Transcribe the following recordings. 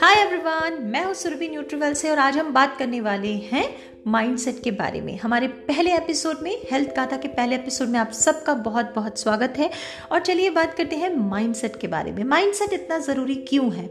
Hi everyone मैं हूँ सुरभि न्यूट्रीवेल से और आज हम बात करने वाले हैं माइंडसेट के बारे में। हमारे पहले एपिसोड में हेल्थ गाथा के पहले एपिसोड में आप सबका बहुत बहुत स्वागत है। और चलिए बात करते हैं माइंडसेट के बारे में। माइंडसेट इतना ज़रूरी क्यों है?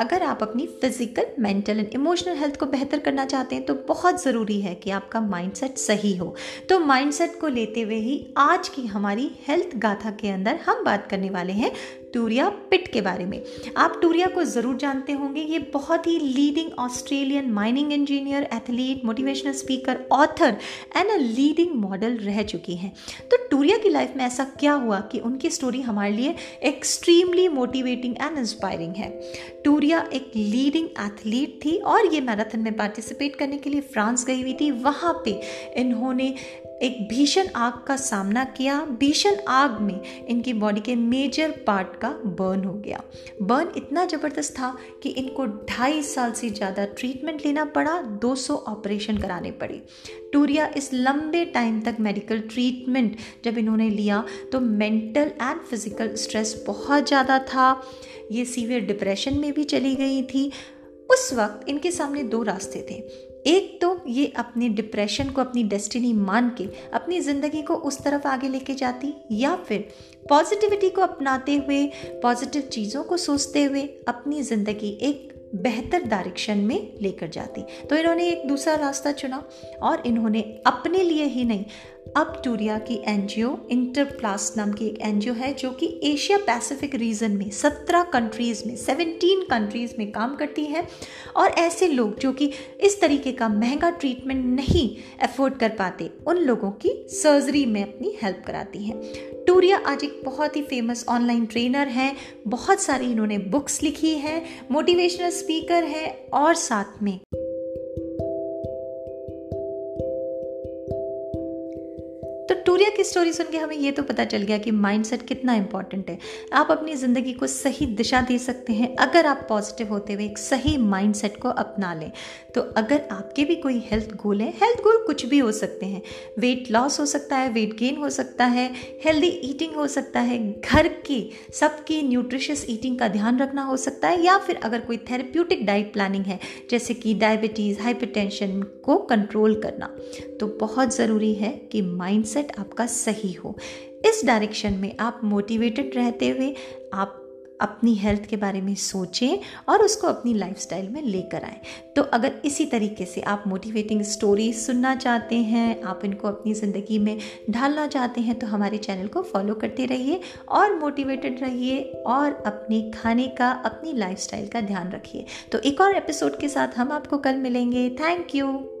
अगर आप अपनी physical mental and emotional health को बेहतर करना चाहते हैं तो बहुत ज़रूरी है कि आपका माइंडसेट सही हो। तो माइंडसेट को लेते हुए ही आज की हमारी हेल्थ गाथा के अंदर हम बात करने वाले हैं टूरिया पिट के बारे में। आप टूरिया को ज़रूर जानते होंगे, ये बहुत ही leading Australian mining engineer athlete motivational speaker author and a leading model रह चुकी हैं। तो टूरिया की लाइफ में ऐसा क्या हुआ कि उनकी स्टोरी हमारे लिए एक्सट्रीमली मोटिवेटिंग एंड इंस्पायरिंग है? टूरिया एक लीडिंग एथलीट थी और ये मैराथन में पार्टिसिपेट करने के लिए फ्रांस गई हुई थी। वहाँ पे इन्होंने एक भीषण आग का सामना किया। भीषण आग में इनकी बॉडी के मेजर पार्ट का बर्न हो गया। बर्न इतना ज़बरदस्त था कि इनको ढाई साल से ज़्यादा ट्रीटमेंट लेना पड़ा 200 ऑपरेशन कराने पड़े। टूरिया इस लंबे टाइम तक मेडिकल ट्रीटमेंट जब इन्होंने लिया तो मेंटल एंड फ़िज़िकल स्ट्रेस बहुत ज़्यादा था। ये सीवियर डिप्रेशन में भी चली गई थी। उस वक्त इनके सामने दो रास्ते थे। एक तो ये अपने डिप्रेशन को, अपनी डेस्टिनी मान के, अपनी ज़िंदगी को उस तरफ़ आगे लेके जाती, या फिर पॉजिटिविटी को अपनाते हुए पॉजिटिव चीज़ों को सोचते हुए अपनी ज़िंदगी एक बेहतर डायरेक्शन में लेकर जाती। तो इन्होंने एक दूसरा रास्ता चुना और इन्होंने अपने लिए ही नहीं अब टूरिया की एनजीओ इंटरप्लास नाम की एक एनजीओ है जो कि एशिया पैसिफिक रीजन में 17 कंट्रीज़ में 17 कंट्रीज़ में काम करती है। और ऐसे लोग जो कि इस तरीके का महँगा ट्रीटमेंट नहीं अफोर्ड कर पाते, उन लोगों की सर्जरी में अपनी हेल्प कराती हैं। टूरिया आज एक बहुत ही फ़ेमस ऑनलाइन ट्रेनर हैं। बहुत सारी इन्होंने बुक्स लिखी हैं मोटिवेशनल स्पीकर है और साथ में टूरिया की स्टोरी सुन के हमें ये तो पता चल गया कि माइंडसेट कितना इंपॉर्टेंट है। आप अपनी ज़िंदगी को सही दिशा दे सकते हैं, अगर आप पॉजिटिव होते हुए एक सही माइंडसेट को अपना लें। तो अगर आपके भी कोई हेल्थ गोल है हेल्थ गोल कुछ भी हो सकते हैं। वेट लॉस हो सकता है वेट गेन हो सकता है हेल्दी ईटिंग हो सकता है, घर की, सबकी न्यूट्रिशियस ईटिंग का ध्यान रखना हो सकता है, या फिर अगर कोई थेरेप्यूटिक डाइट प्लानिंग है, जैसे कि डायबिटीज़ हाइपरटेंशन को कंट्रोल करना। तो बहुत ज़रूरी है कि माइंडसेट आपका सही हो। इस डायरेक्शन में आप मोटिवेटेड रहते हुए आप अपनी हेल्थ के बारे में सोचें और उसको अपनी लाइफस्टाइल में लेकर आएँ। तो अगर इसी तरीके से आप मोटिवेटिंग स्टोरी सुनना चाहते हैं, आप इनको अपनी ज़िंदगी में ढालना चाहते हैं तो हमारे चैनल को फॉलो करते रहिए और मोटिवेटेड रहिए और अपने खाने का, अपनी लाइफस्टाइल का ध्यान रखिए। तो एक और एपिसोड के साथ हम आपको कल मिलेंगे। Thank you